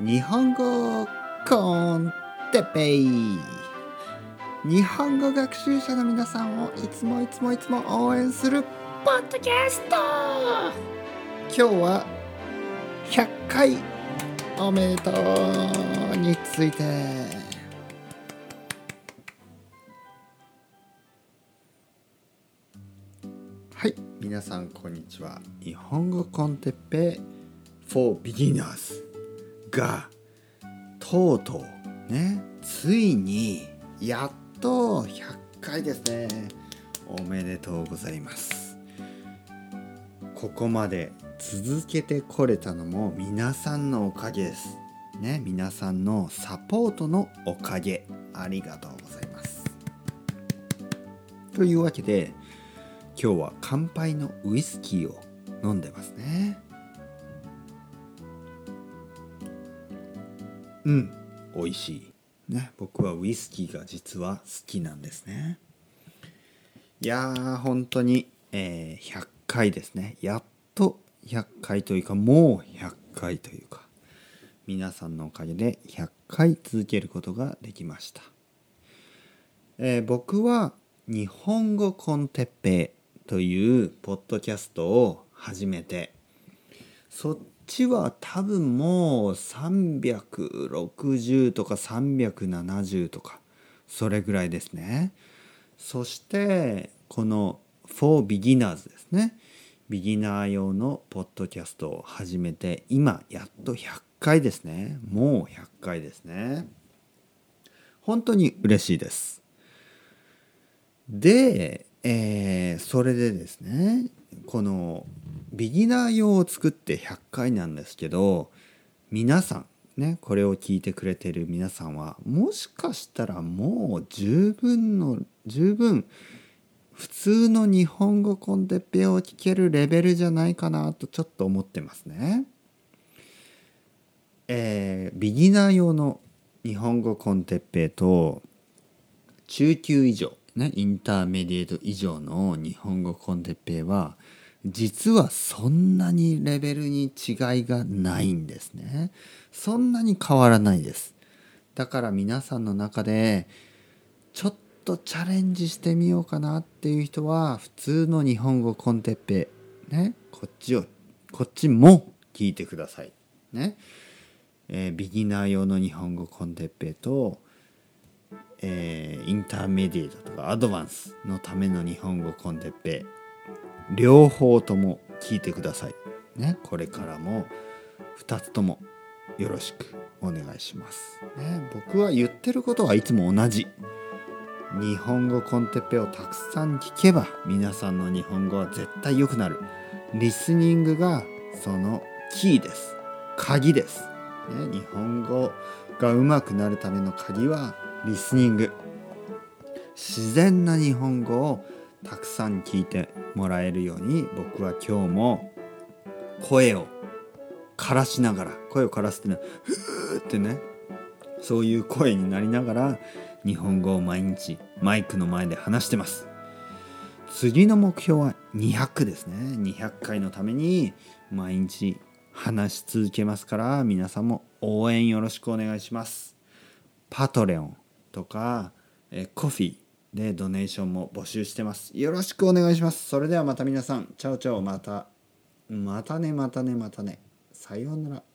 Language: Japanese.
日本語コンテペイ。日本語学習者の皆さんをいつもいつもいつも応援するポッドキャスト。今日は100回おめでとうについて。はい皆さんこんにちは。日本語コンテッペ for beginners がとうとうねついにやっと100回ですね。おめでとうございます。ここまで続けてこれたのも皆さんのおかげです。ね皆さんのサポートのおかげ。ありがとうございます。というわけで今日は乾杯のウイスキーを飲んでますね。うん。美味しい。ね僕はウイスキーが実は好きなんですね。いやー本当に、えー、100回ですね。やっと100回というかもう100回というか皆さんのおかげで100回続けることができました、えー、僕は日本語コンテッペというポッドキャストを始めてそっちは多分もう360とか370とかそれぐらいですね。そしてこの For Beginners ですね。ビギナー用のポッドキャストを始めて今やっと100回ですね。もう100回ですね。本当に嬉しいです。でえー、それでですねこのビギナー用を作って100回なんですけど皆さんねこれを聞いてくれてる皆さんはもしかしたらもう十分の十分普通の日本語コンテッペを聞けるレベルじゃないかなとちょっと思ってますね。えー、ビギナー用の日本語コンテッペと中級以上ね、インターメディエート以上の日本語コンテッペイは実はそんなにレベルに違いがないんですね。そんなに変わらないです。だから皆さんの中でちょっとチャレンジしてみようかなっていう人は普通の日本語コンテッペねこっちをこっちも聞いてください。ね。えー、ビギナー用の日本語コンテッペイとえー、インターメディエートとかアドバンスのための日本語コンテッペ両方とも聞いてください。ね、これからも2つともよろしくお願いします。ね、僕は言ってることはいつも同じ。日本語コンテッペをたくさん聞けば皆さんの日本語は絶対良くなる。リスニングがそのキーです。鍵です。ね、日本語が上手くなるための鍵はリスニング自然な日本語をたくさん聞いてもらえるように僕は今日も声を枯らしながら声を枯らすってねふーってねそういう声になりながら日本語を毎日マイクの前で話してます。次の目標は200ですね。200回のために毎日話し続けますから皆さんも応援よろしくお願いします。パトレオンとか、えコフィでドネーションも募集してます。よろしくお願いします。それではまた皆さん、チャオチャオ、また、またね、またね、またね。さようなら。